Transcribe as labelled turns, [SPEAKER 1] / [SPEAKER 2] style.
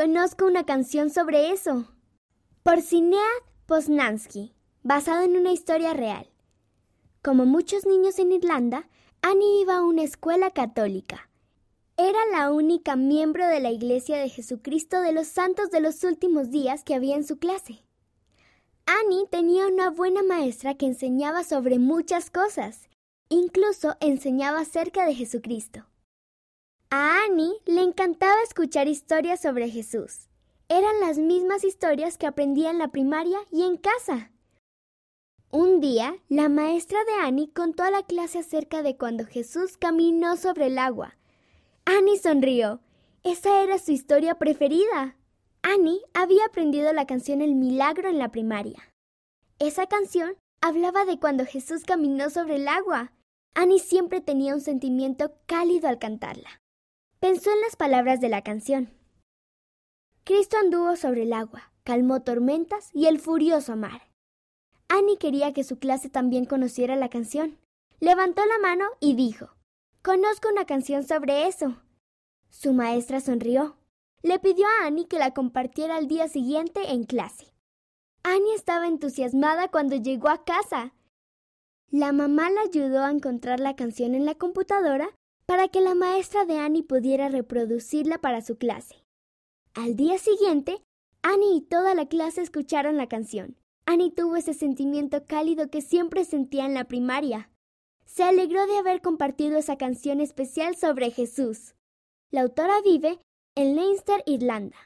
[SPEAKER 1] conozco una canción sobre eso. Por Sinead Poznansky, basado en una historia real. Como muchos niños en Irlanda, Annie iba a una escuela católica. Era la única miembro de la Iglesia de Jesucristo de los Santos de los Últimos Días que había en su clase. Annie tenía una buena maestra que enseñaba sobre muchas cosas, incluso enseñaba acerca de Jesucristo. A Annie le encantaba escuchar historias sobre Jesús. Eran las mismas historias que aprendía en la primaria y en casa. Un día, la maestra de Annie contó a la clase acerca de cuando Jesús caminó sobre el agua. Annie sonrió. Esa era su historia preferida. Annie había aprendido la canción El Milagro en la primaria. Esa canción hablaba de cuando Jesús caminó sobre el agua. Annie siempre tenía un sentimiento cálido al cantarla. Pensó en las palabras de la canción. Cristo anduvo sobre el agua, calmó tormentas y el furioso mar. Annie quería que su clase también conociera la canción. Levantó la mano y dijo, Conozco una canción sobre eso. Su maestra sonrió. Le pidió a Annie que la compartiera al día siguiente en clase. Annie estaba entusiasmada cuando llegó a casa. La mamá la ayudó a encontrar la canción en la computadora para que la maestra de Annie pudiera reproducirla para su clase. Al día siguiente, Annie y toda la clase escucharon la canción. Annie tuvo ese sentimiento cálido que siempre sentía en la primaria. Se alegró de haber compartido esa canción especial sobre Jesús. La autora vive en Leinster, Irlanda.